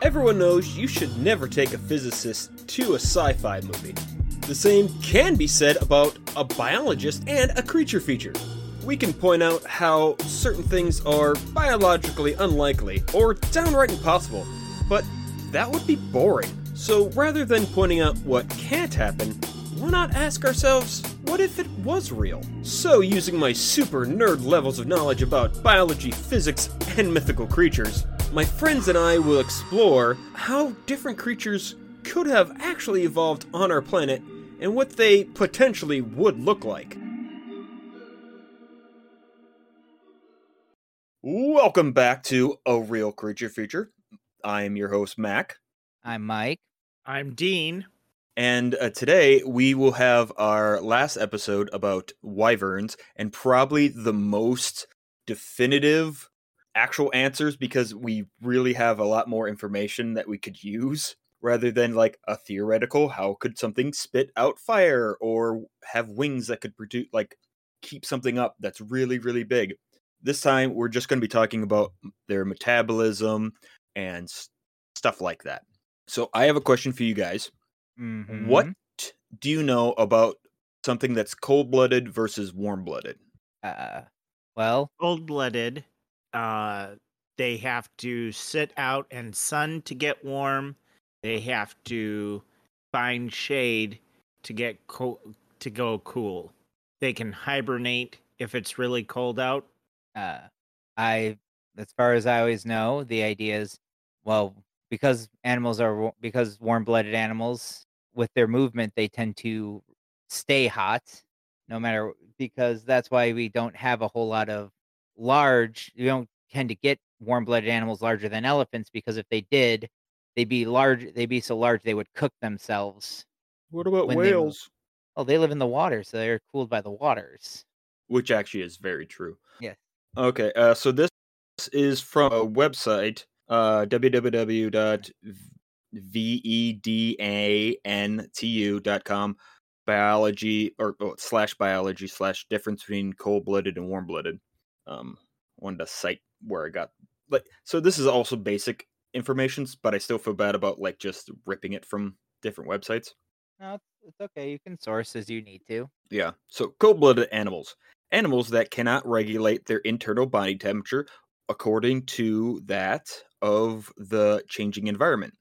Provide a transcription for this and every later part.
Everyone knows you should never take a physicist to a sci fi movie. The same can be said about a biologist and a creature feature. We can point out how certain things are biologically unlikely or downright impossible, but that would be boring. So rather than pointing out what can't happen, why not ask ourselves, what if it was real? So, using my super nerd levels of knowledge about biology, physics, and mythical creatures, my friends and I will explore how different creatures could have actually evolved on our planet and what they potentially would look like. Welcome back to A Real Creature Feature. I am your host, Mac. I'm Mike. I'm Dean. And uh, today we will have our last episode about wyverns and probably the most definitive actual answers because we really have a lot more information that we could use rather than like a theoretical how could something spit out fire or have wings that could produce like keep something up that's really really big this time we're just going to be talking about their metabolism and s- stuff like that so i have a question for you guys Mhm. what do you know about something that's cold-blooded versus warm-blooded Uh, well, Cold blooded. Uh, they have to sit out and sun to get warm. They have to find shade to get co- to go cool. They can hibernate if it's really cold out. uh, I, as far as I always know, the idea is, well, because animals are because warm-blooded animals with their movement, they tend to stay hot, no matter because that's why we don't have a whole lot of large. You don't tend to get warm-blooded animals larger than elephants because if they did, they'd be large. They'd be so large they would cook themselves. what about When they whales Oh, they live in the water, so they're cooled by the waters. which actually is very true Yes. Okay, uh, so this is from a website, uh, www.vedantu.com, biology or oh, slash biology slash difference between cold blooded and warm blooded. Um, wanted to cite where I got like so. This is also basic information, but I still feel bad about like just ripping it from different websites. No, it's, it's okay. You can source as you need to. Yeah. So cold blooded animals. Animals that cannot regulate their internal body temperature according to that of the changing environment.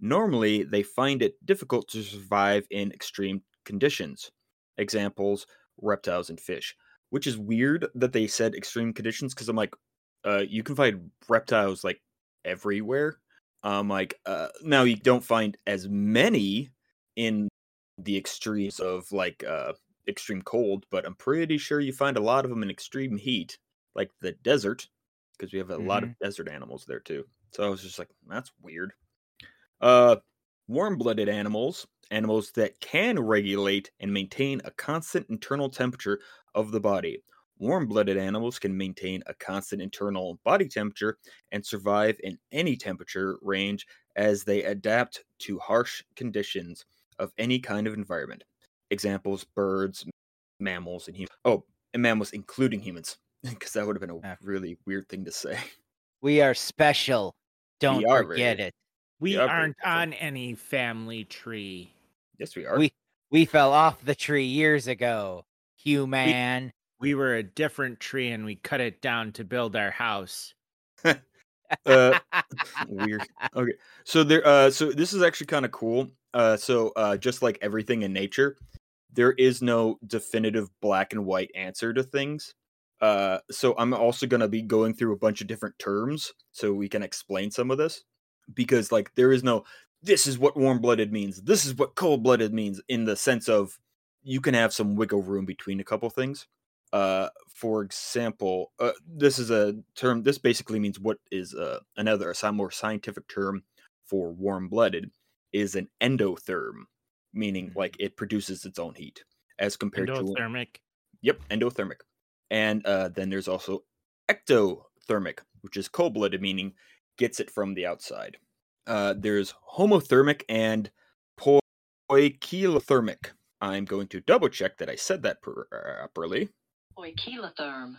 Normally, they find it difficult to survive in extreme conditions. Examples reptiles and fish, which is weird that they said extreme conditions because I'm like, uh, you can find reptiles like everywhere. Um, like, uh, now you don't find as many in the extremes of like uh extreme cold, but I'm pretty sure you find a lot of them in extreme heat, like the desert, because we have a lot of desert animals there too. So I was just like, that's weird. Uh, warm-blooded animals, animals that can regulate and maintain a constant internal temperature of the body. Warm-blooded animals can maintain a constant internal body temperature and survive in any temperature range as they adapt to harsh conditions of any kind of environment. Examples: birds, mammals, and humans. Oh, and mammals, including humans, because that would have been a really weird thing to say. We are special. Don't are forget very- it. We very aren't on any family tree. Yes, we are. We we fell off the tree years ago. Human. We were a different tree and we cut it down to build our house. uh, weird. Okay, so there. Uh, so this is actually kind of cool. Uh, so uh, just like everything in nature, there is no definitive black and white answer to things. Uh, so I'm also gonna be going through a bunch of different terms so we can explain some of this because like there is no this is what warm blooded means. This is what cold blooded means in the sense of you can have some wiggle room between a couple things. Uh, for example, uh, this is a term. This basically means what is uh, another, a more scientific term for warm-blooded is an endotherm, meaning Mhm. like it produces its own heat as compared to Endothermic. Yep, endothermic. And uh, then there's also ectothermic, which is cold blooded, meaning gets it from the outside. Uh, there's homothermic and poikilothermic. I'm going to double check that I said that pr- properly. Poikilotherm.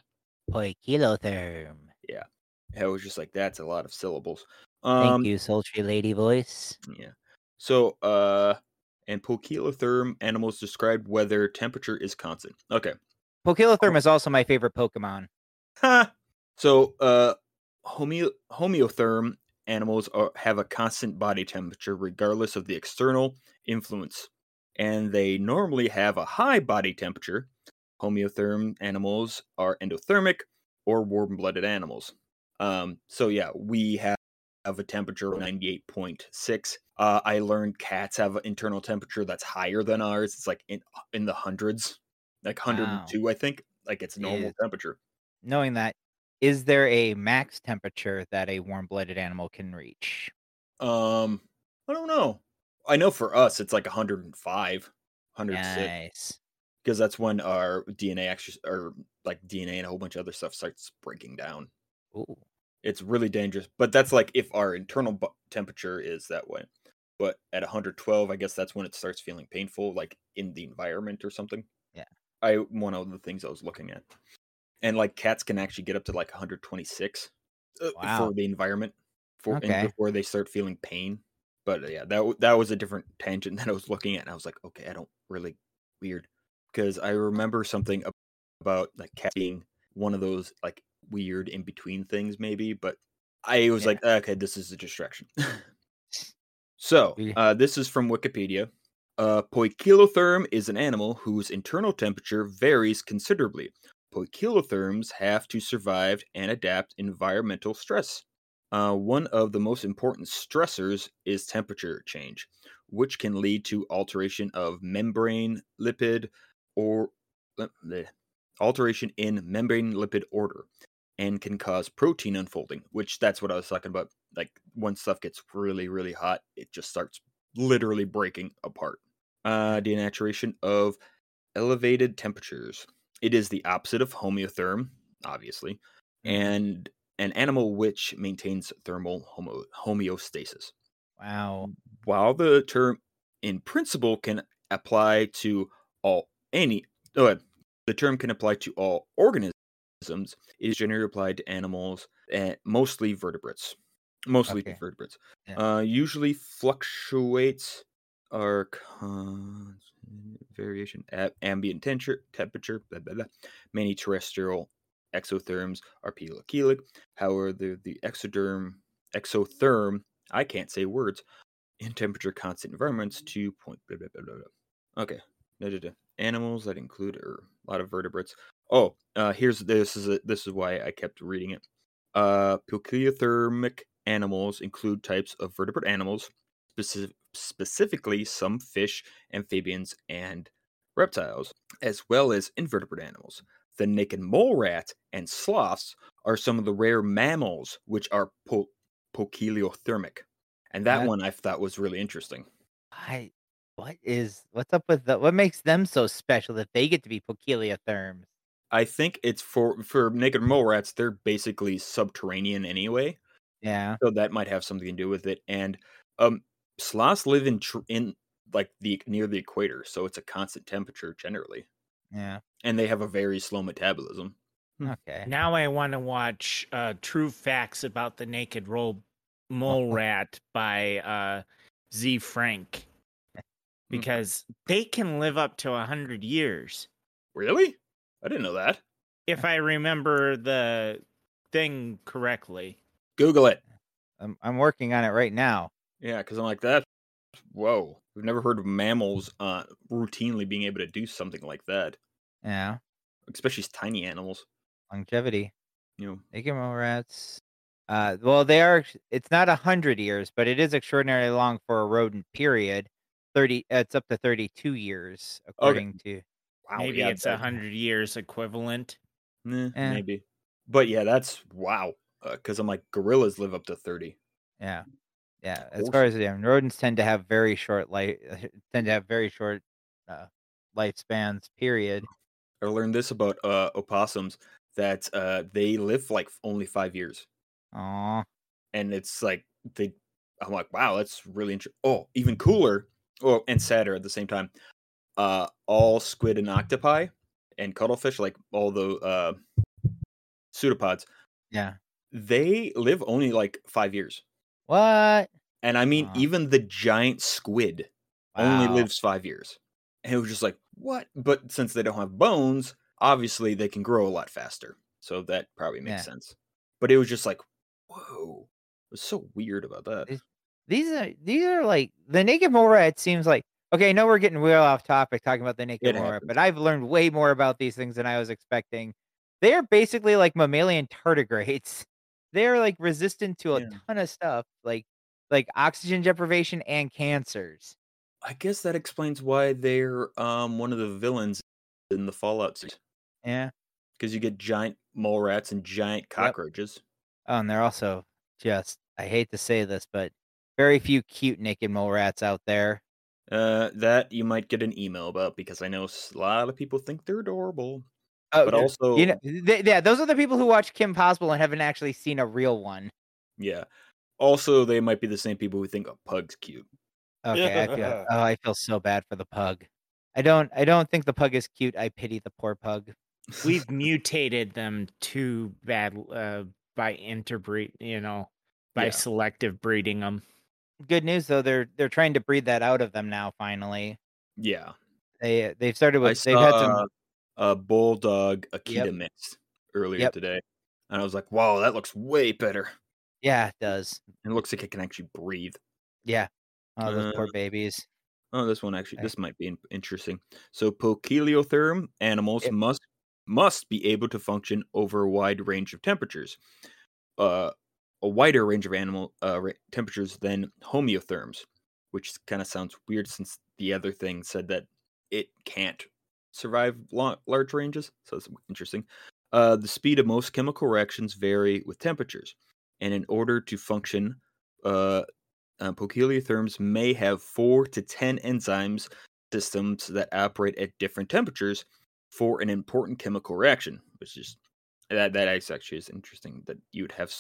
Poikilotherm. Yeah. I was just like, that's a lot of syllables. Um, Thank you, sultry lady voice. Yeah. So, uh, and poikilotherm animals describe whether temperature is constant. Okay. Pokilotherm is also my favorite Pokemon. Ha! So, uh, homeo- homeotherm animals are, have a constant body temperature regardless of the external influence, and they normally have a high body temperature. Homeotherm animals are endothermic or warm-blooded animals. Um, so yeah, we have have a temperature of 98.6. Uh, I learned cats have an internal temperature that's higher than ours. It's like in in the hundreds, like 102, I think. Like it's normal Is- temperature. Knowing that, is there a max temperature that a warm-blooded animal can reach? Um, I don't know. I know for us it's like 105, 106 Nice. because that's when our DNA actually or like DNA and a whole bunch of other stuff starts breaking down. Ooh. It's really dangerous, but that's like if our internal bu- temperature is that way. But at 112, I guess that's when it starts feeling painful, like in the environment or something. Yeah. I one of the things I was looking at, and like cats can actually get up to like 126 uh, Wow. for the environment for and Okay. before they start feeling pain. But uh, yeah, that that was a different tangent that I was looking at, and I was like, okay, I don't really weird because I remember something about like cat being one of those like weird in between things, maybe. But I was Yeah. like, okay, this is a distraction. so uh, this is from Wikipedia. Uh, poikilotherm is an animal whose internal temperature varies considerably. Poikilotherms have to survive and adapt environmental stress. Uh, one of the most important stressors is temperature change, which can lead to alteration of membrane lipid or uh, alteration in membrane lipid order and can cause protein unfolding, which that's what I was talking about. Like when stuff gets really, really hot, it just starts literally breaking apart. Uh, denaturation of elevated temperatures. It is the opposite of homeotherm, obviously, Mhm. and an animal which maintains thermal homo- homeostasis. Wow. While the term in principle can apply to all any oh, the term can apply to all organisms, it is generally applied to animals, and mostly vertebrates. Mostly Okay. vertebrates. Yeah. Uh, usually fluctuates our con- variation at ambient temperature, temperature blah, blah, blah. Many terrestrial exotherms are pelokelic. However, the, the exoderm, exotherm, I can't say words, in temperature constant environments to point. Blah, blah, blah, blah. Okay. Animals that include er, a lot of vertebrates. Oh, uh, here's this is a, this is why I kept reading it. Uh, animals include types of vertebrate animals, specific, specifically some fish, amphibians, and reptiles, as well as invertebrate animals. The naked mole rat and sloths are some of the rare mammals which are po- poikilothermic. And that That- one I thought was really interesting. I what is what's up with the what makes them so special that they get to be Poikilotherms? I think it's for for naked mole rats. They're basically subterranean anyway, Yeah. so that might have something to do with it. And um, sloths live in tr- in like the near the equator, so it's a constant temperature generally, Yeah. and they have a very slow metabolism. Okay. Now I want to watch uh, True Facts About the Naked Roll Mole Rat by uh, Ze Frank because they can live up to 100 years. Really? I didn't know that. If I remember the thing correctly. Google it. I'm I'm working on it right now. Yeah, because I'm like that. Whoa, we've never heard of mammals uh, routinely being able to do something like that, Yeah. especially tiny animals. Longevity. You know, Naked mole rats. Uh, well, they are. It's not a hundred years, but it is extraordinarily long for a rodent. Period. Thirty. uh, It's up to thirty-two years, according to. wow, Maybe yeah, it's a 100 years equivalent. Eh, Eh. maybe. But yeah, that's wow. Because I'm like, gorillas live up to 30. Yeah. Yeah. As far as yeah, rodents tend to have very short life. Tend to have very short uh, lifespans. Period. I learned this about uh, opossums that uh, they live like only five years. Aw. And it's like, they, I'm like, wow, that's really interesting. Oh, even cooler. Oh, and sadder at the same time. Uh, all squid and octopi and cuttlefish, like all the uh, pseudopods, Yeah. they live only like five years. What? And I mean, even the giant squid only lives five years. And it was just like, what? But since they don't have bones, obviously they can grow a lot faster. So that probably makes Yeah. sense. But it was just like, whoa. It was so weird about that. These are these are like the naked mole rat seems like okay. I know we're getting real off topic talking about the naked mole rat, but I've learned way more about these things than I was expecting. They are basically like mammalian tardigrades. They're like resistant to a Yeah. ton of stuff, like like oxygen deprivation and cancers. I guess that explains why they're um one of the villains in the Fallout series. Yeah. Because you get giant mole rats and giant cockroaches. Oh, and they're also just I hate to say this, but very few cute naked mole rats out there. Uh, that you might get an email about because I know s- a lot of people think they're adorable. Oh, But also, you know, th- yeah, those are the people who watch Kim Possible and haven't actually seen a real one. yeah. Also, they might be the same people who think a pug's cute. Okay, I feel oh, I feel so bad for the pug. I don't I don't think the pug is cute. I pity the poor pug. We've mutated them too bad uh, by interbreed, you know, by Yeah. selective breeding them. Good news though, they're they're trying to breed that out of them now. Finally, yeah. they they've started I with they've had some a bulldog Akita Yep. mix earlier Yep. today, and I was like, "Wow, that looks way better." yeah it does It looks like it can actually breathe. yeah. Oh, those poor Uh, babies. Oh, this one actually, Okay. this might be interesting. So, poikilotherm animals must must be able to function over a wide range of temperatures, uh, a wider range of animal uh, ra- temperatures than homeotherms, which kind of sounds weird since the other thing said that it can't survive large ranges. So it's interesting. Uh, the speed of most chemical reactions vary with temperatures, and in order to function, uh, uh, may have four to ten enzymes systems that operate at different temperatures for an important chemical reaction, which is that that actually is interesting that you would have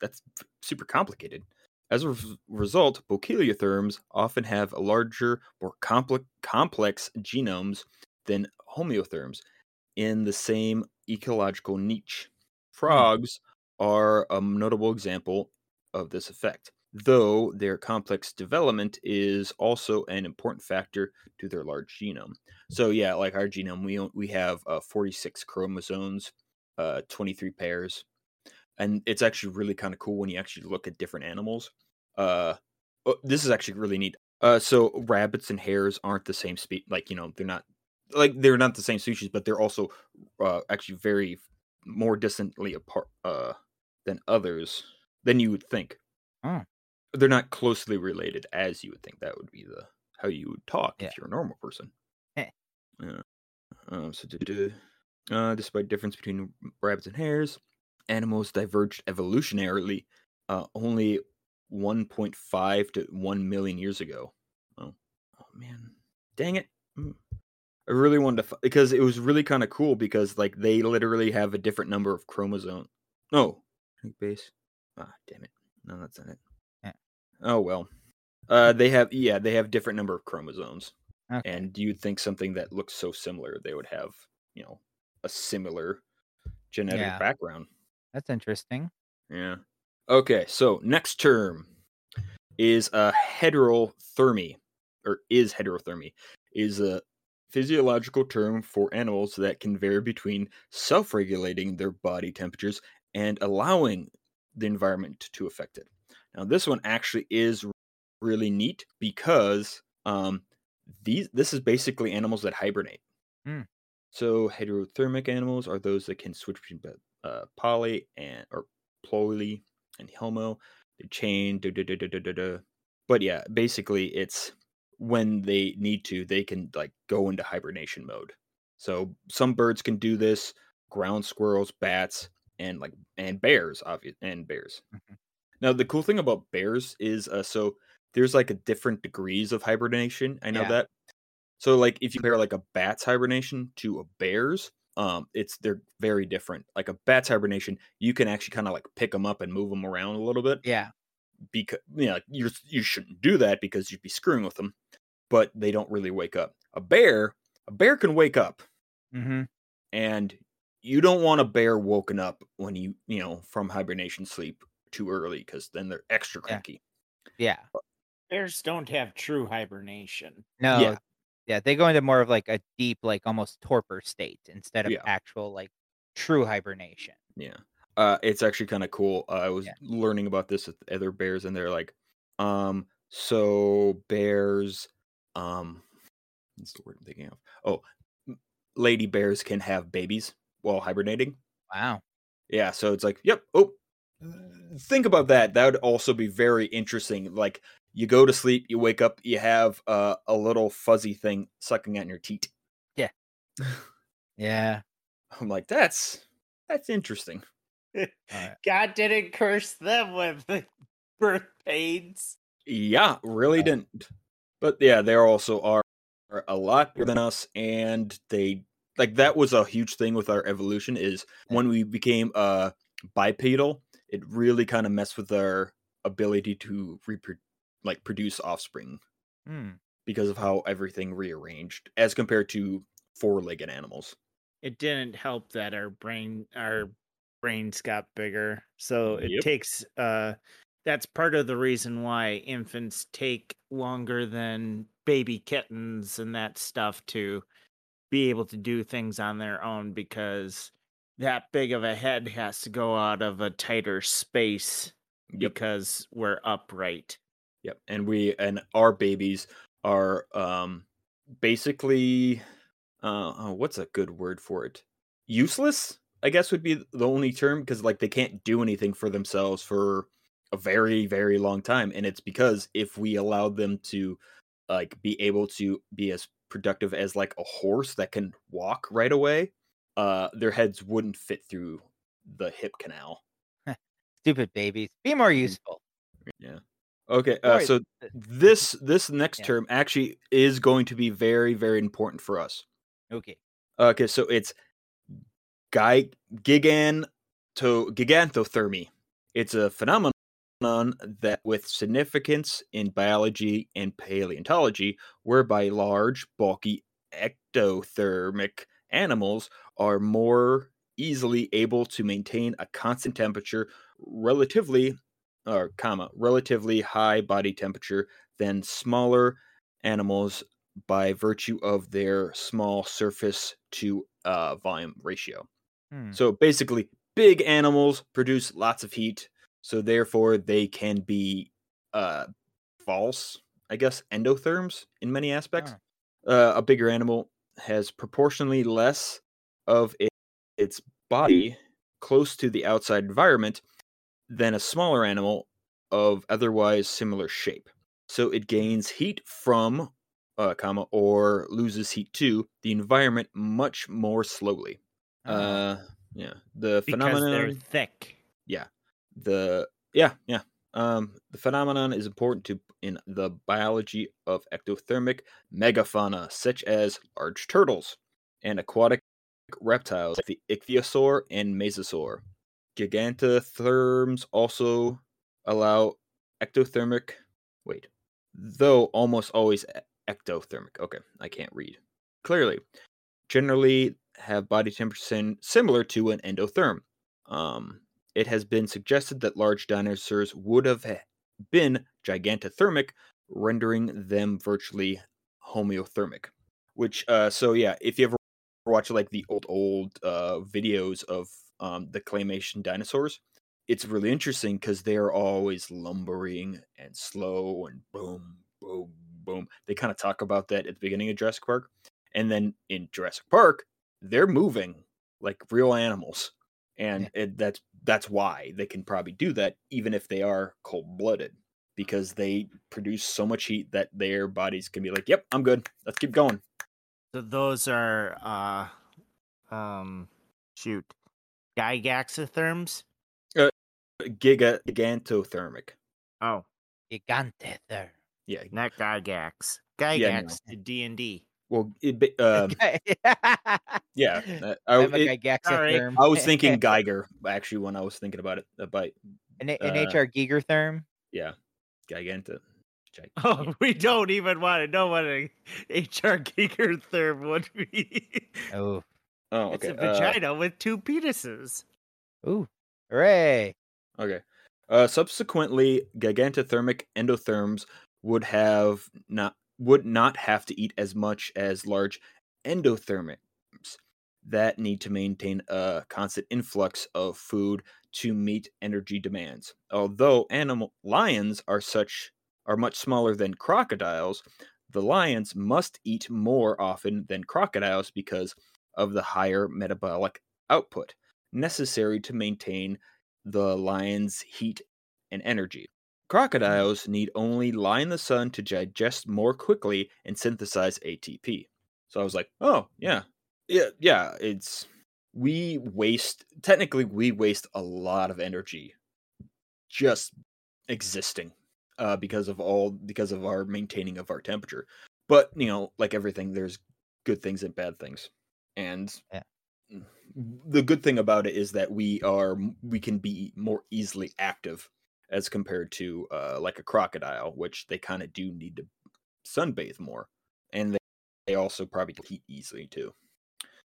that's super complicated. As a res- result, poikilotherms often have a larger, more complex complex genomes than homeotherms in the same ecological niche. Frogs are a notable example of this effect, though their complex development is also an important factor to their large genome. So yeah, like our genome, we we have uh, 46 chromosomes, uh, 23 pairs, and it's actually really kind of cool when you actually look at different animals. Uh, oh, this is actually really neat. Uh, so rabbits and hares aren't the same species. Like you know, they're not like they're not the same species, but they're also uh, actually very more distantly apart uh, than others than you would think. Oh. They're not closely related as you would think. That would be the how you would talk Yeah. if you're a normal person. Eh. Yeah. Um, so, uh, despite difference between rabbits and hares, animals diverged evolutionarily uh, only 1.5 to 1 million years ago. Oh, oh man, dang it! I really wanted to f- because it was really kind of cool because like they literally have a different number of chromosomes. No, base. Ah, damn it! No, that's not it. Yeah. Oh well. Uh, they have yeah, they have different number of chromosomes, Okay. and you'd think something that looks so similar, they would have you know a similar genetic Yeah. background. That's interesting. Yeah. Okay, so next term is a heterothermy, or is heterothermy, is a physiological term for animals that can vary between self-regulating their body temperatures and allowing the environment to affect it. Now, this one actually is really neat because um, these this is basically animals that hibernate. Hmm. So heterothermic animals are those that can switch between uh, poly and or ploly and homo. They chain. But yeah, basically, it's when they need to, they can like go into hibernation mode. So some birds can do this. Ground squirrels, bats, and like and bears, obvious, and bears. Mhm. Now the cool thing about bears is, uh, so there's like a different degrees of hibernation. I know Yeah. that. So like if you compare like a bat's hibernation to a bear's, um, it's they're very different. Like a bat's hibernation, you can actually kind of like pick them up and move them around a little bit Yeah. because you know you you shouldn't do that because you'd be screwing with them. But they don't really wake up. A bear, a bear can wake up, Mm-hmm. and you don't want a bear woken up when you you know from hibernation sleep too early because then they're extra Yeah. cranky. Yeah. Bears don't have true hibernation. No. Yeah. Yeah. They go into more of like a deep, like almost torpor state instead of Yeah. actual like true hibernation. Yeah. Uh, it's actually kind of cool. Uh, I was Yeah. learning about this with other bears, and they're like, um, so bears, um, what's the word I'm thinking of? Oh, lady bears can have babies while hibernating. Wow. Yeah, so it's like, yep. Oh, think about that. That would also be very interesting. Like, you go to sleep, you wake up, you have uh, a little fuzzy thing sucking at your teat. Yeah. Yeah. I'm like, that's that's interesting. Alright. God didn't curse them with birth pains. Yeah, really Right. didn't. But yeah, they also are a lot bigger than us, and they like that was a huge thing with our evolution. Is when we became uh bipedal, it really kind of messed with our ability to reproduce, like produce offspring Hmm. because of how everything rearranged as compared to four-legged animals. It didn't help that our brain our brains got bigger. So it Yep. takes uh that's part of the reason why infants take longer than baby kittens and that stuff to be able to do things on their own because that big of a head has to go out of a tighter space Yep. because we're upright. Yep. And we and our babies are um basically uh oh, what's a good word for it? Useless, I guess would be the only term because like they can't do anything for themselves for a very very long time and it's because if we allowed them to like be able to be as productive as like a horse that can walk right away, uh their heads wouldn't fit through the hip canal. Stupid babies. Be more useful yeah Okay, uh, so this this next Yeah. term actually is going to be very very important for us. Okay. Okay, so it's gi- giganto gigantothermy. It's a phenomenon that with significance in biology and paleontology, whereby large, bulky ectothermic animals are more easily able to maintain a constant temperature relatively or comma relatively high body temperature than smaller animals by virtue of their small surface to uh, volume ratio. Hmm. So basically, big animals produce lots of heat, so therefore they can be uh, false, I guess, endotherms in many aspects. Uh, a bigger animal has proportionally less of it, its body close to the outside environment than a smaller animal of otherwise similar shape. So it gains heat from, uh, comma, or loses heat to the environment much more slowly. Oh. Uh, yeah, the Because they're thick. thick. The yeah, yeah. Um, the phenomenon is important to in the biology of ectothermic megafauna, such as large turtles and aquatic reptiles like the ichthyosaur and mesosaur. Gigantotherms also allow ectothermic. Wait, though almost always ectothermic. Okay, I can't read clearly. Generally have body temperature sim- similar to an endotherm. Um, it has been suggested that large dinosaurs would have been gigantothermic, rendering them virtually homeothermic. Which, uh, so yeah, if you ever watch like the old old uh, videos of um, the claymation dinosaurs, it's really interesting because they're always lumbering and slow and boom, boom, boom. They kind of talk about that at the beginning of Jurassic Park, and then in Jurassic Park, they're moving like real animals, and it, that's that's why they can probably do that even if they are cold blooded because they produce so much heat that their bodies can be like, "Yep, I'm good. Let's keep going." So those are uh um shoot. Gygaxotherms? Giga gigantothermic. Oh, Gigante there. Yeah. not gigax. Yeah, Gygax to D and D. Well, it, ba- um, yeah. uh, I, I'm a it- Gygaxotherm. I was thinking Geiger actually when I was thinking about it. uh, But an, an uh, HR Gigertherm. yeah, Giganta. Gig- Oh, we don't even want to know what an HR Giger therm would be. Oh, Oh, It's okay. a uh, vagina with two penises. ooh, hooray! okay. Uh, subsequently, gigantothermic endotherms would have not would not have to eat as much as large endotherms that need to maintain a constant influx of food to meet energy demands. Although animal lions are such are much smaller than crocodiles, the lions must eat more often than crocodiles because of the higher metabolic output necessary to maintain the lion's heat and energy. Crocodiles need only lie in the sun to digest more quickly and synthesize ATP. So I was like, oh, yeah. Yeah, yeah, it's we waste technically we waste a lot of energy just existing uh because of all because of our maintaining of our temperature. But, you know, like everything there's good things and bad things. And Yeah. the good thing about it is that we are we can be more easily active as compared to uh like a crocodile which they kind of do need to sunbathe more and they, they also probably heat easily too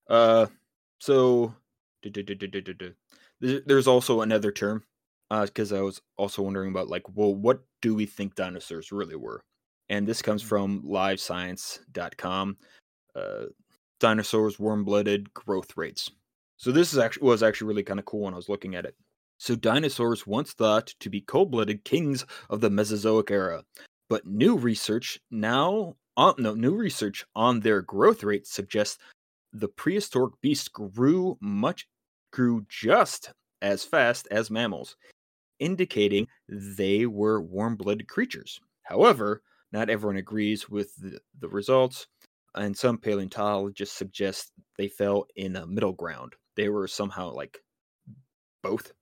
uh so there's also another term uh because i was also wondering about like well what do we think dinosaurs really were and this comes Mm. from livescience.com uh dinosaurs warm-blooded growth rates so this is actually was actually really kind of cool when I was looking at it. So dinosaurs once thought to be cold-blooded kings of the Mesozoic era, but new research now on no new research on their growth rate suggests the prehistoric beasts grew much grew just as fast as mammals, indicating they were warm-blooded creatures. However, not everyone agrees with the, the results, and some paleontologists suggest they fell in a middle ground. They were somehow like both.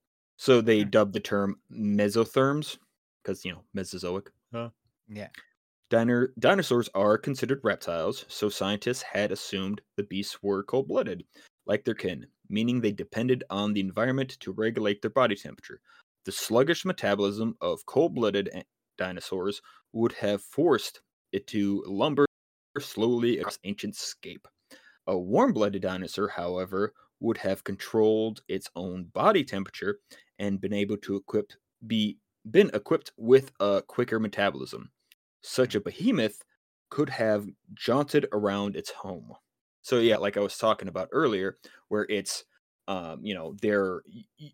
So they dubbed the term mesotherms because, you know, Mesozoic. Uh-huh. Yeah. Dino- dinosaurs are considered reptiles, so scientists had assumed the beasts were cold blooded, like their kin, meaning they depended on the environment to regulate their body temperature. The sluggish metabolism of cold blooded dinosaurs would have forced it to lumber slowly across ancient scape. A warm blooded dinosaur, however, would have controlled its own body temperature and been able to equip be been equipped with a quicker metabolism. Such a behemoth could have jaunted around its home. So yeah, like I was talking about earlier, where it's um, you know, there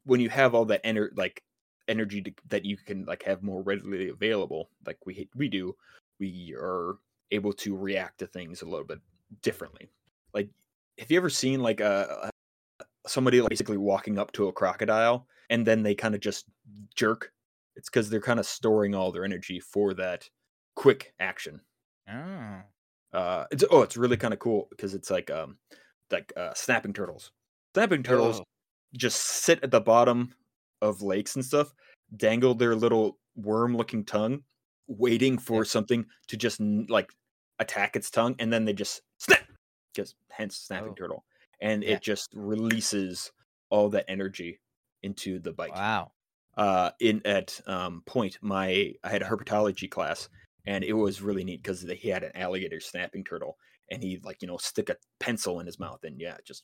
when you have all that ener- like energy to, that you can like have more readily available, like we we do, we are able to react to things a little bit differently. Like, have you ever seen like a somebody like basically walking up to a crocodile and then they kind of just jerk? It's because they're kind of storing all their energy for that quick action. Oh. Uh, it's oh, it's really kind of cool because it's like um, like uh, snapping turtles. Snapping turtles Oh. just sit at the bottom of lakes and stuff, dangle their little worm-looking tongue, waiting for something to just like attack its tongue, and then they just snap. Just hence snapping Oh. turtle, and Yeah. it just releases all that energy into the bite Wow. uh in at um point my i had a herpetology class and it was really neat because he had an alligator snapping turtle and he like you know stick a pencil in his mouth and yeah just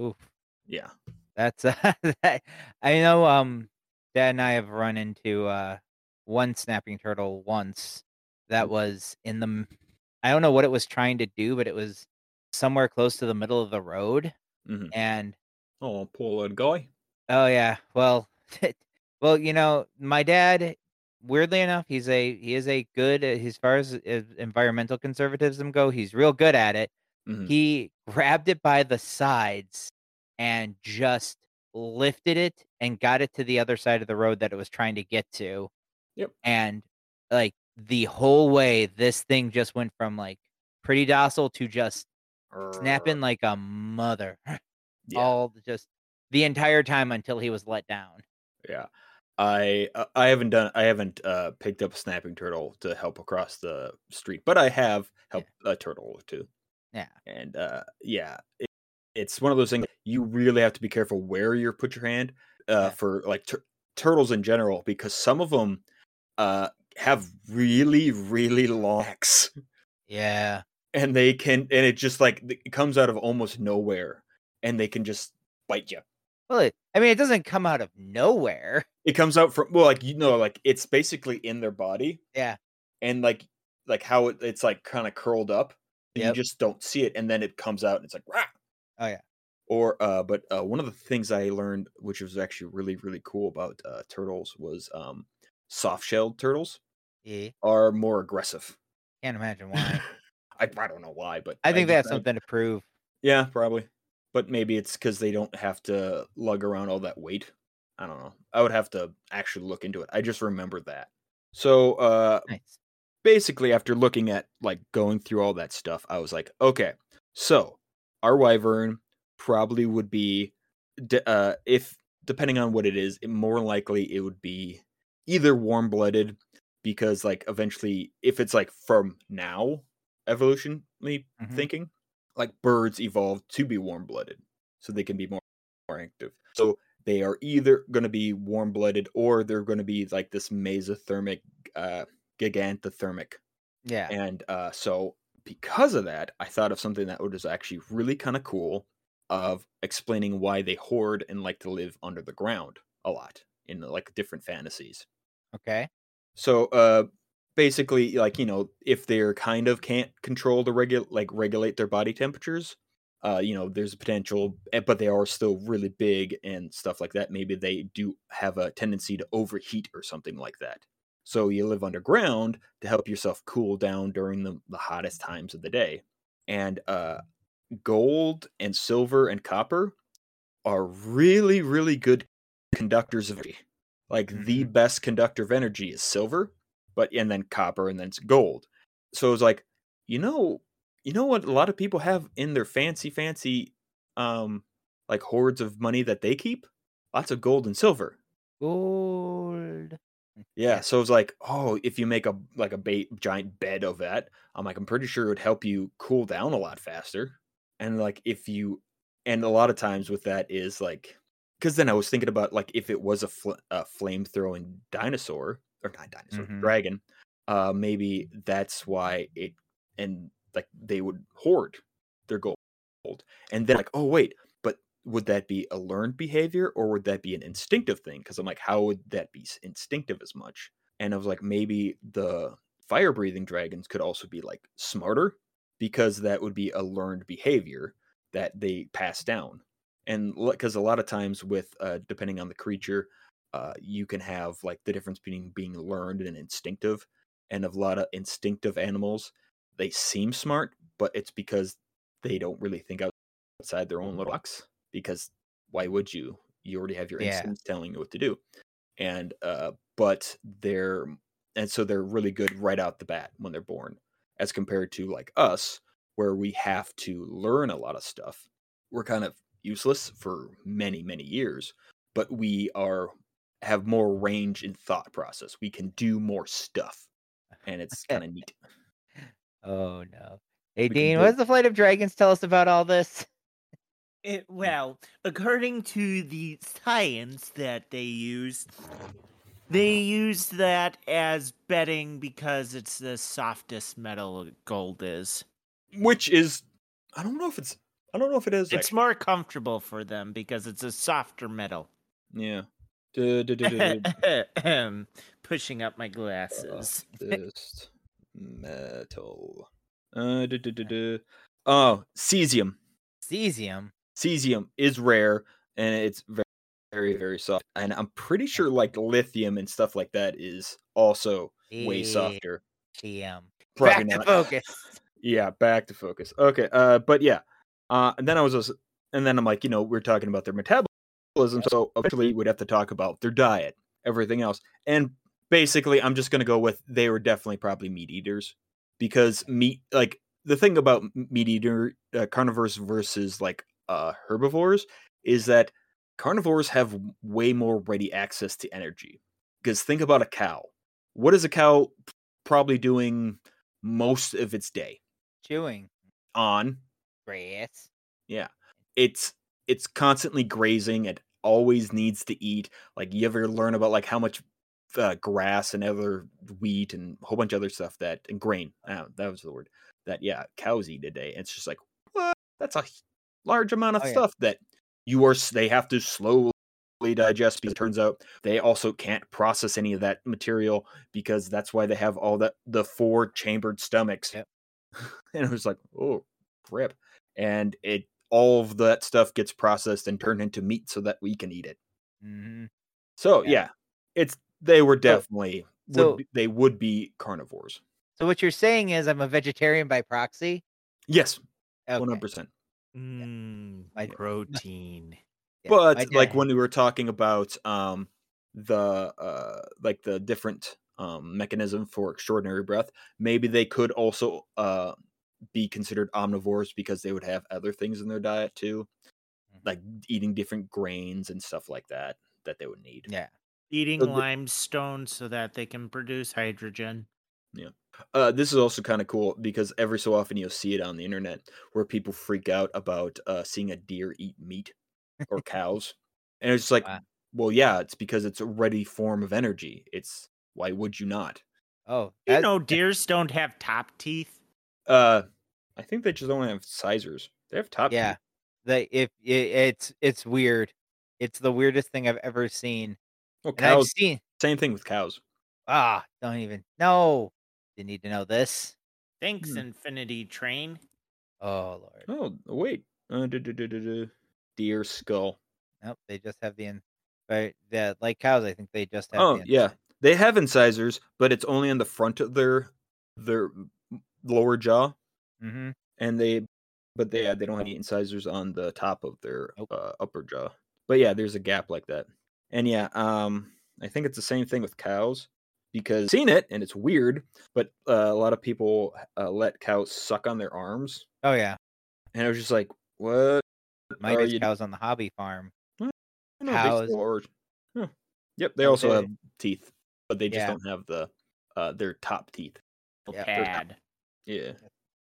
Oof. yeah That's that, I know. Um, Dad and I have run into uh one snapping turtle once. That Mm. was in the. I don't know what it was trying to do, but it was somewhere close to the middle of the road, hmm and oh poor little guy oh yeah, well, well, you know, my dad. Weirdly enough, he's a he is a good uh, as far as uh, environmental conservatism go. He's real good at it. Mhm. He grabbed it by the sides and just lifted it and got it to the other side of the road that it was trying to get to. Yep. And like the whole way, this thing just went from like pretty docile to just snapping like a mother. yeah All just the entire time until he was let down. yeah i uh, i haven't done i haven't uh picked up a snapping turtle to help across the street but i have helped a turtle or two Yeah. and uh yeah it, it's one of those things you really have to be careful where you put your hand uh Yeah. for like tur- turtles in general because some of them uh have really really long necks Yeah. And they can and it just like it comes out of almost nowhere and they can just bite you Well, it, I mean, it doesn't come out of nowhere. It comes out from well, like you know, like it's basically in their body, Yeah. and like like how it, it's like kind of curled up. and Yep. You just don't see it, and then it comes out, and it's like rah. Oh, yeah. Or uh, but uh, one of the things I learned, which was actually really really cool about uh, turtles, was um, soft-shelled turtles Yeah. are more aggressive. Can't imagine why. I, I don't know why, but I think they have I- something to prove. Yeah, probably. But maybe it's because they don't have to lug around all that weight. I don't know. I would have to actually look into it. I just remember that. So uh Nice. basically after looking at like going through all that stuff, I was like, okay, so our wyvern probably would be d- uh if depending on what it is, it more likely it would be either warm-blooded because like eventually if it's like from now evolutionally Mhm. thinking, like birds evolved to be warm-blooded so they can be more, more active. So they are either going to be warm-blooded or they're going to be like this mesothermic uh gigantothermic Yeah. and uh, so because of that, I thought of something that was actually really kind of cool of explaining why they hoard and like to live under the ground a lot in like different fantasies. Okay. So uh basically like, you know, if they're kind of can't control the regu- like regulate their body temperatures, uh you know, there's a potential eh, but they are still really big and stuff like that. Maybe they do have a tendency to overheat or something like that. So you live underground to help yourself cool down during the, the hottest times of the day. And uh, gold and silver and copper are really, really good conductors of energy. Like the best conductor of energy is silver, but and then copper and then it's gold. So it's like, you know, you know what a lot of people have in their fancy, fancy um like hoards of money that they keep? Lots of gold and silver. Gold. Yeah, so it's like, oh, if you make a like a ba- giant bed of that, I'm like, I'm pretty sure it would help you cool down a lot faster. And like, if you, and a lot of times with that is like, because then I was thinking about like if it was a, fl- a flame throwing dinosaur or not dinosaur Mhm. dragon, uh, maybe that's why it and like they would hoard their gold, and then like, oh wait, but would that be a learned behavior or would that be an instinctive thing? Because I'm like, how would that be instinctive as much? And I was like, maybe the fire breathing dragons could also be like smarter because that would be a learned behavior that they pass down. And because a lot of times with uh, depending on the creature, uh, you can have like the difference between being learned and instinctive. And a lot of instinctive animals, they seem smart, but it's because they don't really think outside their own little box. Because why would you? You already have your Yeah. instincts telling you what to do. And uh, but they're and so they're really good right out the bat when they're born, as compared to like us, where we have to learn a lot of stuff. We're kind of useless for many many years, but we are have more range in thought process. We can do more stuff, and it's kind of neat. Oh no. Hey can Dean, do what does the Flight of Dragons tell us about all this? It, well, according to the science that they use, they use that as bedding because it's the softest metal gold is. Which is, I don't know if it's, I don't know if it is. It's actually. more comfortable for them because it's a softer metal. yeah. Du- du- du- Pushing up my glasses. Softest metal. Uh. Oh, cesium. Cesium. Cesium is rare and it's very, very, very soft. And I'm pretty sure like lithium and stuff like that is also way softer. Probably Back to focus. Yeah, back to focus. Okay, uh, but yeah, uh, and then I was, just, and then I'm like, you know, we're talking about their metabolism, so eventually we'd have to talk about their diet, everything else, and basically, I'm just gonna go with they were definitely probably meat eaters because meat, like the thing about meat eater uh, carnivores versus like uh, herbivores is that carnivores have way more ready access to energy. Because think about a cow. What is a cow probably doing most of its day? Chewing. on Grass. Yeah. It's it's constantly grazing it always needs to eat like you ever learn about like how much uh, grass and other wheat and a whole bunch of other stuff that and grain uh, that was the word that yeah cows eat a day it's just like what that's a large amount of Oh, yeah. stuff that you are they have to slowly digest because it turns out they also can't process any of that material because that's why they have all that the four chambered stomachs. Yep. and it was like, oh, rip. And it all of that stuff gets processed and turned into meat so that we can eat it. hmm So Yeah. yeah, it's they were definitely so- would be, they would be carnivores. So what you're saying is I'm a vegetarian by proxy. Yes, one hundred percent. Mm, My- protein. Yeah, my But like when we were talking about um the uh like the different um mechanism for extraordinary breath, maybe they could also uh be considered omnivores because they would have other things in their diet too, Mhm. like eating different grains and stuff like that that they would need. yeah. Eating So the- limestone so that they can produce hydrogen. Uh, this is also kind of cool because every so often you'll see it on the internet where people freak out about uh, seeing a deer eat meat or cows, and it's like, Wow. well, yeah, it's because it's a ready form of energy. It's why would you not? Oh, You know, deers don't have top teeth. Uh, I think they just don't have sizers. They have top. yeah. teeth. The if it, it's it's weird. It's the weirdest thing I've ever seen. Well, cows. seen Same thing with cows. ah, don't even no. Didn't need to know this. Thanks, Hmm. Infinity Train. Oh lord. Oh wait, uh, duh, duh, duh. deer skull. Nope, they just have the in but the like cows, I think they just have Oh the yeah, they have incisors, but it's only on the front of their their lower jaw. Mm-hmm. and they but they uh, they don't have any incisors on the top of their uh, upper jaw but yeah there's a gap like that and yeah um i think it's the same thing with cows because I've seen it and it's weird but uh, a lot of people uh, let cows suck on their arms Oh yeah. and i was just like what My are as you cows on the hobby farm. no, cows- are- huh. yep they also have teeth but they just Yeah. don't have the uh their top teeth Yeah. Pad. Yeah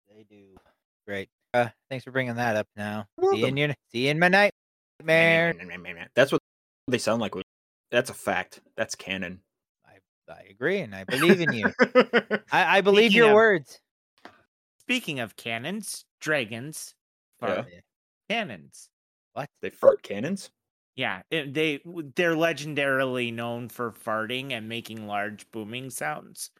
They do. Great. Uh, thanks for bringing that up now. You're See you in your see you in my nightmare. that's what they sound like that's a fact that's canon I, I agree and I believe in you. I, I believe Speaking your of- words. Speaking of cannons, dragons, Yeah. cannons. What? they fart cannons Yeah, it- they they're legendarily known for farting and making large booming sounds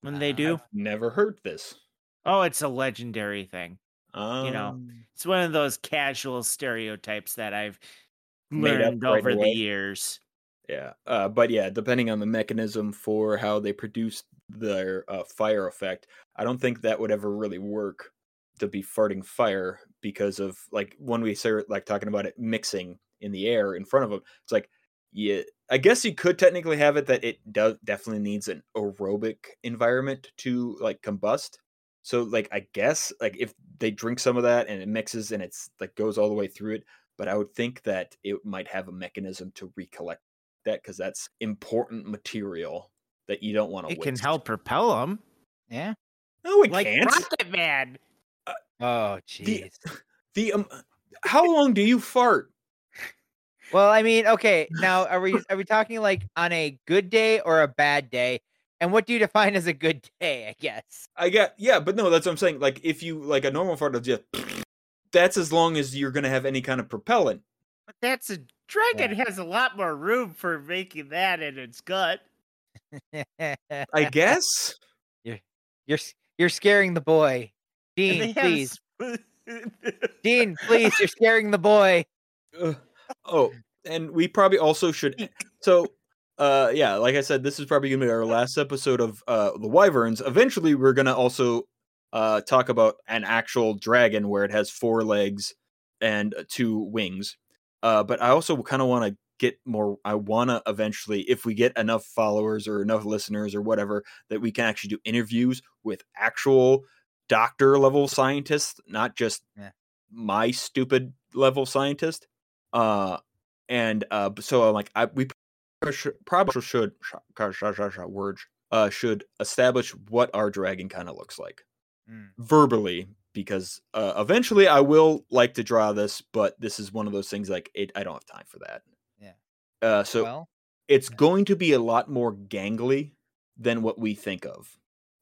when they Uh, do. I've never heard this. Oh, it's a legendary thing. Um, know, It's one of those casual stereotypes that I've learned right over the away. years. yeah, uh, but yeah, depending on the mechanism for how they produce their uh, fire effect, I don't think that would ever really work to be farting fire because of like when we start like talking about it mixing in the air in front of them. It's like, yeah, I guess you could technically have it that it does definitely needs an aerobic environment to like combust. So like I guess like if they drink some of that and it mixes and it's like goes all the way through it, but I would think that it might have a mechanism to recollect that because that's important material that you don't want to. It can help propel them, Yeah. No, it like can't. Rocket Man. Oh The- jeez. The um, how long do you fart? Well, I mean, okay. Now, are we are we talking like on a good day or a bad day? And what do you define as a good day? I guess. I got yeah, but no, that's what I'm saying. Like if you like a normal fart is just that's as long as you're gonna have any kind of propellant. But that's a dragon has a lot more room for making that in its gut. I guess. you're s- you're scaring the boy, Dean. they have Please, Dean. Please, you're scaring the boy. Ugh. oh, and we probably also should. So, uh, yeah, like I said, this is probably gonna be our last episode of uh the Wyverns. Eventually, we're gonna also uh talk about an actual dragon where it has four legs and uh, two wings. Uh, but I also kind of want to get more. I want to eventually, if we get enough followers or enough listeners or whatever, that we can actually do interviews with actual doctor level scientists, not just Yeah. my stupid level scientist. Uh, and uh, so I'm like, I we probably should sh- sh- sh- sh- sh- words uh should establish what our dragon kind of looks like Mm. verbally because uh, eventually I will like to draw this, but this is one of those things like it. I don't have time for that. Yeah. Uh, so well, it's yeah. going to be a lot more gangly than what we think of,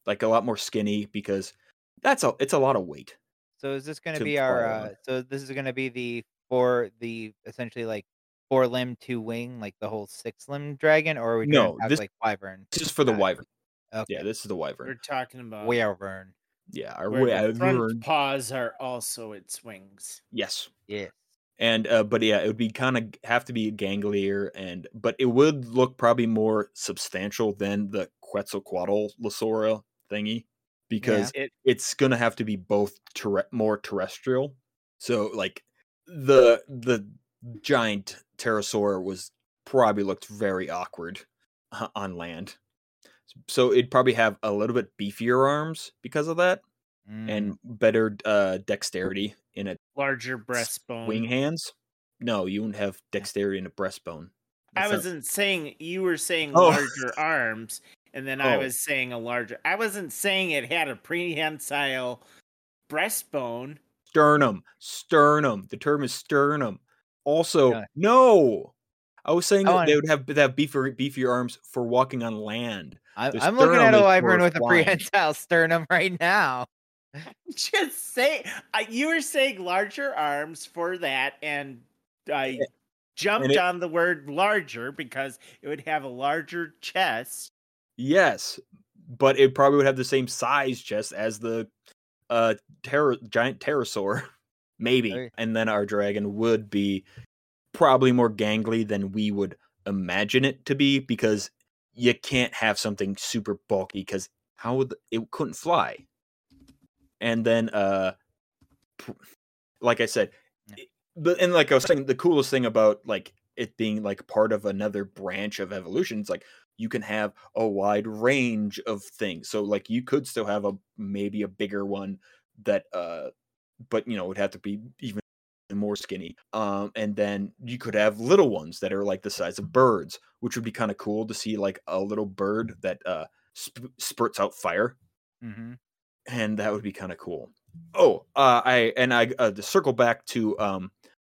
like a lot more skinny because that's a it's a lot of weight. so is this going to to be our? Uh, so this is going to be the for the essentially like four limb, two wing, like the whole six limb dragon, or are we No, this- like wyvern? This is for the Uh, wyvern. Okay. Yeah, this is the wyvern. We're talking about wyvern. Yeah, our where the front paws are also its wings. Yes. Yeah. And uh, but yeah, it would be kind of have to be ganglier, and but it would look probably more substantial than the Quetzalcoatl Lasora thingy because It it's gonna have to be both terre- more terrestrial. So like the the giant pterosaur was probably looked very awkward uh, on land. So it'd probably have a little bit beefier arms because of that, Mm, and better uh, dexterity in a larger breastbone. wing hands. No, you wouldn't have dexterity in a breastbone. I That's not- wasn't saying you were saying Oh. larger arms, and then I Oh. was saying a larger. I wasn't saying it had a prehensile breastbone. sternum. Sternum. The term is sternum. Also, no. I was saying I that they would have have beefier beefier arms for walking on land. I, I'm, looking at a wyvern with a flying. prehensile sternum right now. Just say I you were saying larger arms for that, and I jumped it- on the word larger because it would have a larger chest. Yes, but it probably would have the same size chest as the uh terror giant pterosaur, maybe. Okay. And then our dragon would be probably more gangly than we would imagine it to be because you can't have something super bulky because how would it couldn't fly. And then uh like I said, it- but and like I was saying the coolest thing about like it being like part of another branch of evolution, it's like you can have a wide range of things. So like you could still have a maybe a bigger one that uh but you know it would have to be even more skinny. Um and then you could have little ones that are like the size of birds, which would be kind of cool to see like a little bird that uh sp- spurts out fire hmm and that would be kind of cool. Oh, uh, I and I uh, to circle back to um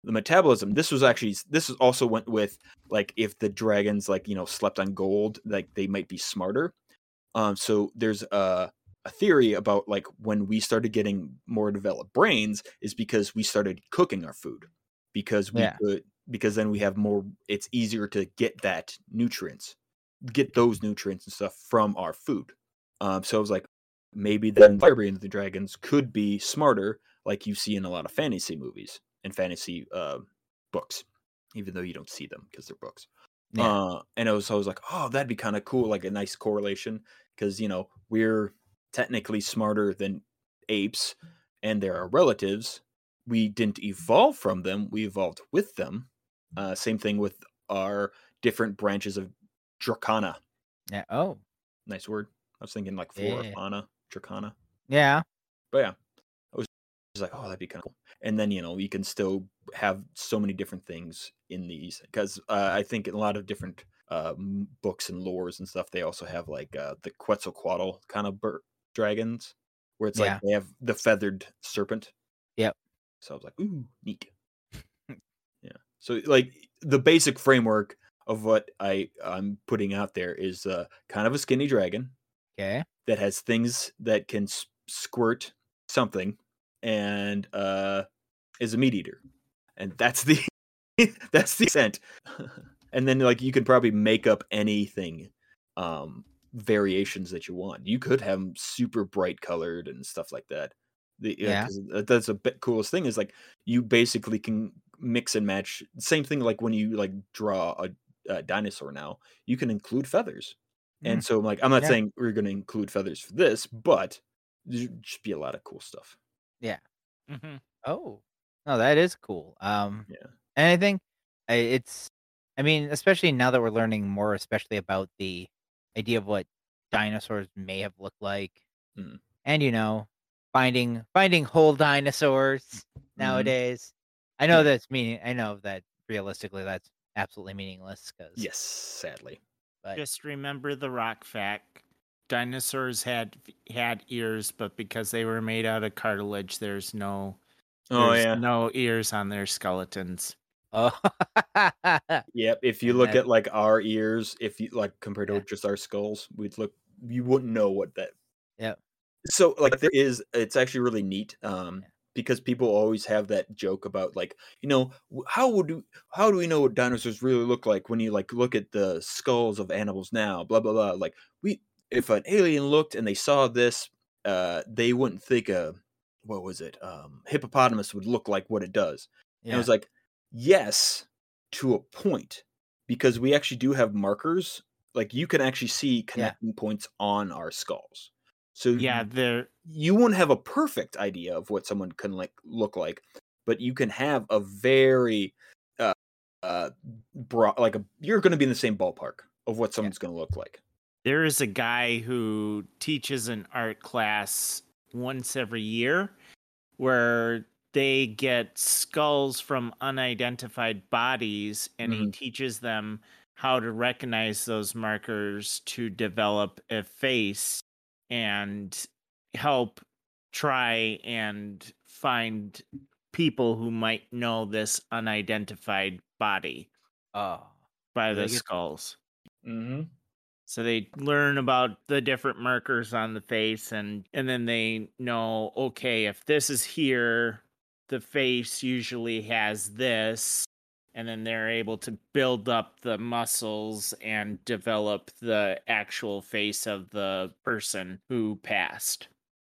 the metabolism. This was actually this was also went with like if the dragons like you know slept on gold, like they might be smarter. Um, so there's a a theory about like when we started getting more developed brains is because we started cooking our food because we Yeah. could because then we have more. It's easier to get that nutrients, get those nutrients and stuff from our food. Um, so I was like, maybe then fire and the dragons could be smarter, like you see in a lot of fantasy movies and fantasy uh, books, even though you don't see them because they're books. Yeah. Uh, and I was, I was like, oh, that'd be kind of cool, like a nice correlation, because you know we're technically smarter than apes, and they're our relatives. We didn't evolve from them; we evolved with them. Uh, same thing with our different branches of Dracana. Yeah. Oh. Nice word. I was thinking like Yeah. flora, fauna, Dracana. Yeah. But yeah, I was just like, oh, that'd be kind of cool. And then you know you can still have so many different things in these because uh, I think in a lot of different uh, books and lores and stuff, they also have like uh, the Quetzalcoatl kind of bird dragons, where it's Yeah. like they have the feathered serpent. Yep. So I was like, ooh, neat. yeah. So like the basic framework of what I I'm putting out there is uh, kind of a skinny dragon Okay. that has things that can s- squirt something and uh is a meat eater and that's the that's the scent. and then like you can probably make up anything um variations that you want you could have them super bright colored and stuff like that the, Yeah. that- that's a bit coolest thing is like you basically can mix and match same thing like when you like draw a, a dinosaur now you can include feathers and so I'm like, I'm not Yeah. saying we're going to include feathers for this, but there should be a lot of cool stuff. Mm-hmm. Oh. No, that is cool. Um. Yeah. And I think it's. I mean, especially now that we're learning more, especially about the idea of what dinosaurs may have looked like, Mm. and you know, finding finding whole dinosaurs nowadays. I know Yeah. that's meaning. I know that realistically, that's absolutely meaningless. Because Yes, sadly. but Just remember the rock fact. Dinosaurs had had ears, but because they were made out of cartilage, there's no Oh there's yeah. no ears on their skeletons. Oh, Yep. If you And look that- at like our ears, if you like compared to Yeah. just our skulls, we'd look you wouldn't know what that Yeah. So like there is it's actually really neat. Um because people always have that joke about like you know how would you, how do we know what dinosaurs really look like when you like look at the skulls of animals now blah blah blah like we if an alien looked and they saw this uh they wouldn't think a what was it um hippopotamus would look like what it does and Yeah. I was like, yes, to a point, because we actually do have markers. Like you can actually see connecting points on our skulls. So Yeah, they're you won't have a perfect idea of what someone can like look like, but you can have a very uh uh broad like a you're going to be in the same ballpark of what someone's going to look like. there is a guy who teaches an art class once every year where they get skulls from unidentified bodies and he teaches them how to recognize those markers to develop a face and help try and find people who might know this unidentified body oh, by the skulls. Mm-hmm. So they learn about the different markers on the face and and then they know okay, if this is here, the face usually has this and then they're able to build up the muscles and develop the actual face of the person who passed.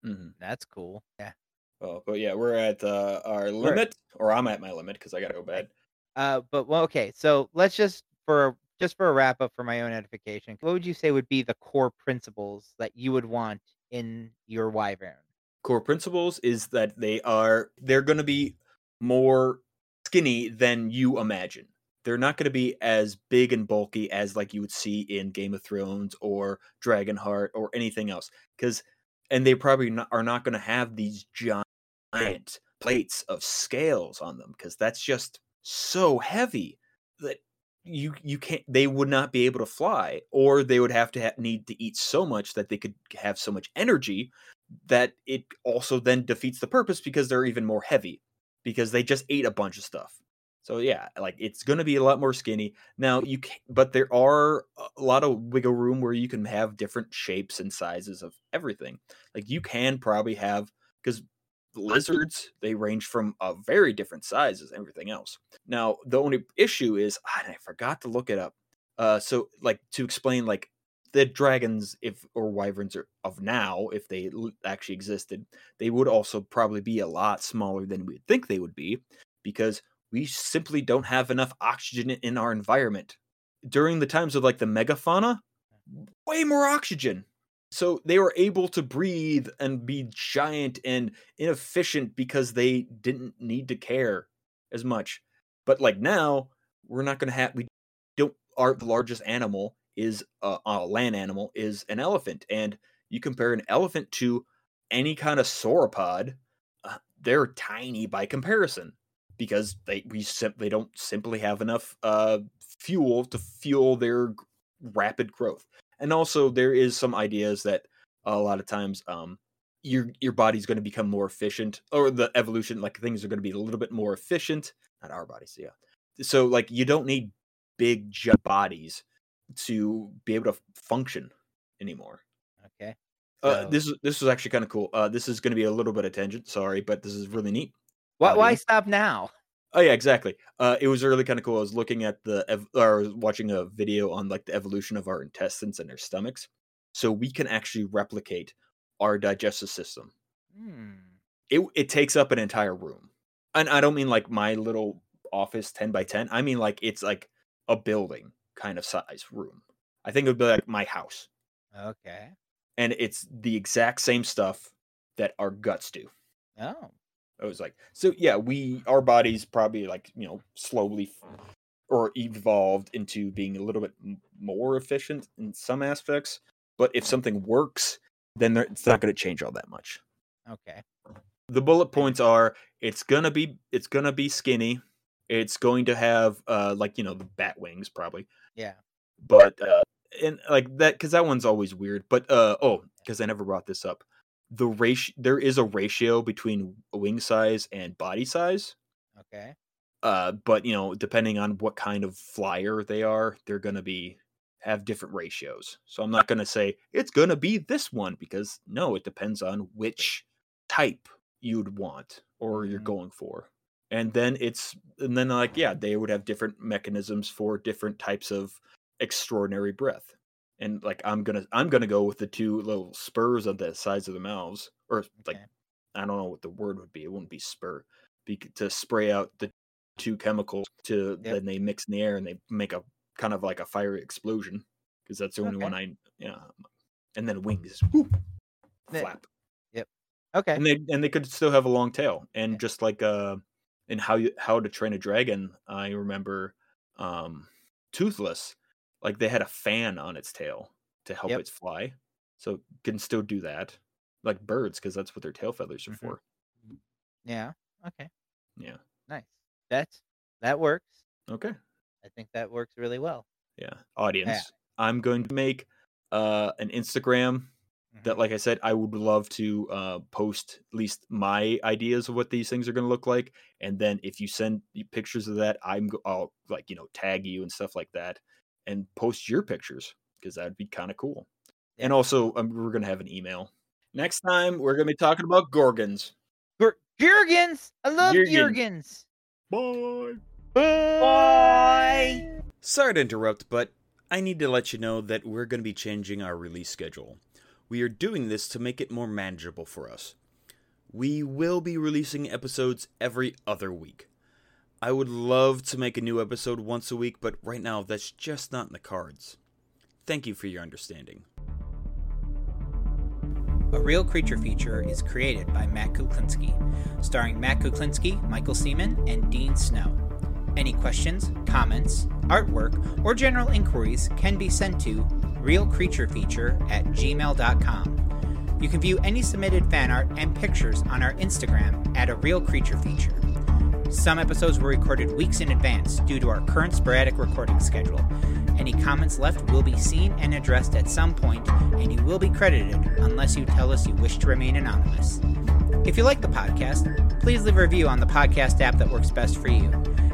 Mm-hmm. that's cool. Yeah. Oh, but yeah, we're at uh, our limit, or I'm at my limit because I got to go bed. Uh, but well, okay. So let's just for just for a wrap up for my own edification, what would you say would be the core principles that you would want in your wyvern? Core principles is that they are they're going to be more skinny than you imagine. They're not going to be as big and bulky as like you would see in Game of Thrones or Dragonheart or anything else cuz and they probably not, are not going to have these giant plates of scales on them cuz that's just so heavy that you you can't they would not be able to fly or they would have to ha- need to eat so much that they could have so much energy that it also then defeats the purpose because they're even more heavy because they just ate a bunch of stuff. So yeah, like it's going to be a lot more skinny. Now you can, but there are a lot of wiggle room where you can have different shapes and sizes of everything. Like you can probably have cuz lizards they range from a very different sizes everything else. Now the only issue is ah, I forgot to look it up. Uh so like to explain like the dragons if or wyverns are of now if they actually existed they would also probably be a lot smaller than we'd think they would be because we simply don't have enough oxygen in our environment. During the times of like the megafauna way more oxygen. So they were able to breathe and be giant and inefficient because they didn't need to care as much. But like now we're not going to have we don't our the largest animal is a, a land animal is an elephant and you compare an elephant to any kind of sauropod uh, they're tiny by comparison because they we sim- they don't simply have enough uh fuel to fuel their rapid growth. And also there is some ideas that a lot of times um your your body's going to become more efficient or the evolution like things are going to be a little bit more efficient not our bodies yeah. So like you don't need big bodies to be able to function anymore. Okay. Uh, this is this is actually kind of cool. Uh, this is going to be a little bit of tangent. Sorry, but this is really neat. Why, why stop now? Oh yeah, exactly. Uh, it was really kind of cool. I was looking at the ev- or watching a video on like the evolution of our intestines and our stomachs, so we can actually replicate our digestive system. Hmm. It it takes up an entire room, and I don't mean like my little office ten by ten. I mean like it's like a building kind of size room. I think it would be like my house. Okay. and it's the exact same stuff that our guts do. Oh. I was like, so yeah, we our bodies probably like you know slowly or evolved into being a little bit more efficient in some aspects. But if something works, then it's not going to change all that much. Okay. The bullet points are: it's gonna be it's gonna be skinny. It's going to have uh like you know the bat wings probably, Yeah. but uh and like that because that one's always weird but uh oh because i never brought this up the ratio there is a ratio between wing size and body size Okay. uh but you know depending on what kind of flyer they are they're gonna be have different ratios so i'm not gonna say it's gonna be this one because no it depends on which type you'd want or you're Mhm. going for. And then it's and then like yeah, they would have different mechanisms for different types of extraordinary breath. And like I'm gonna I'm gonna go with the two little spurs on the sides of the mouths, or like Okay. I don't know what the word would be. It wouldn't be spur, be to spray out the two chemicals to Yep. then they mix in the air and they make a kind of like a fiery explosion because that's the only Okay. one I yeah. And then wings, whoop, The- flap Okay. and they and they could still have a long tail and Yeah. just like uh in how you how to train a dragon i remember um toothless like they had a fan on its tail to help Yep. it fly so it can still do that like birds because that's what their tail feathers are Mhm. for Yeah. Okay. yeah Nice. That's that works. okay I think that works really well. yeah audience i'm going to make uh an instagram that like i said i would love to uh post at least my ideas of what these things are going to look like and then if you send pictures of that i'm i'll like you know tag you and stuff like that and post your pictures because that'd be kind of cool and also um, we're going to have an email next time we're going to be talking about gorgons Gur- Jurgens. I love Jurgen. Jurgens. bye Bye. Sorry to interrupt, but I need to let you know that we're going to be changing our release schedule. We are doing this to make it more manageable for us. We will be releasing episodes every other week. I would love to make a new episode once a week, but right now that's just not in the cards. Thank you for your understanding. A Real Creature feature is created by Matt Kuklinski, starring Matt Kuklinski, Michael Seaman, and Dean Snow. Any questions, comments, artwork, or general inquiries can be sent to realcreaturefeature at gmail.com. You can view any submitted fan art and pictures on our Instagram at A Real Creature Feature. Some episodes were recorded weeks in advance due to our current sporadic recording schedule. Any comments left will be seen and addressed at some point, and you will be credited unless you tell us you wish to remain anonymous. If you like the podcast, please leave a review on the podcast app that works best for you.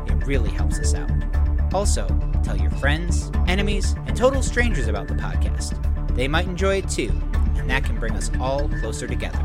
It really helps us out. Also, tell your friends, enemies, and total strangers about the podcast. They might enjoy it too, and that can bring us all closer together.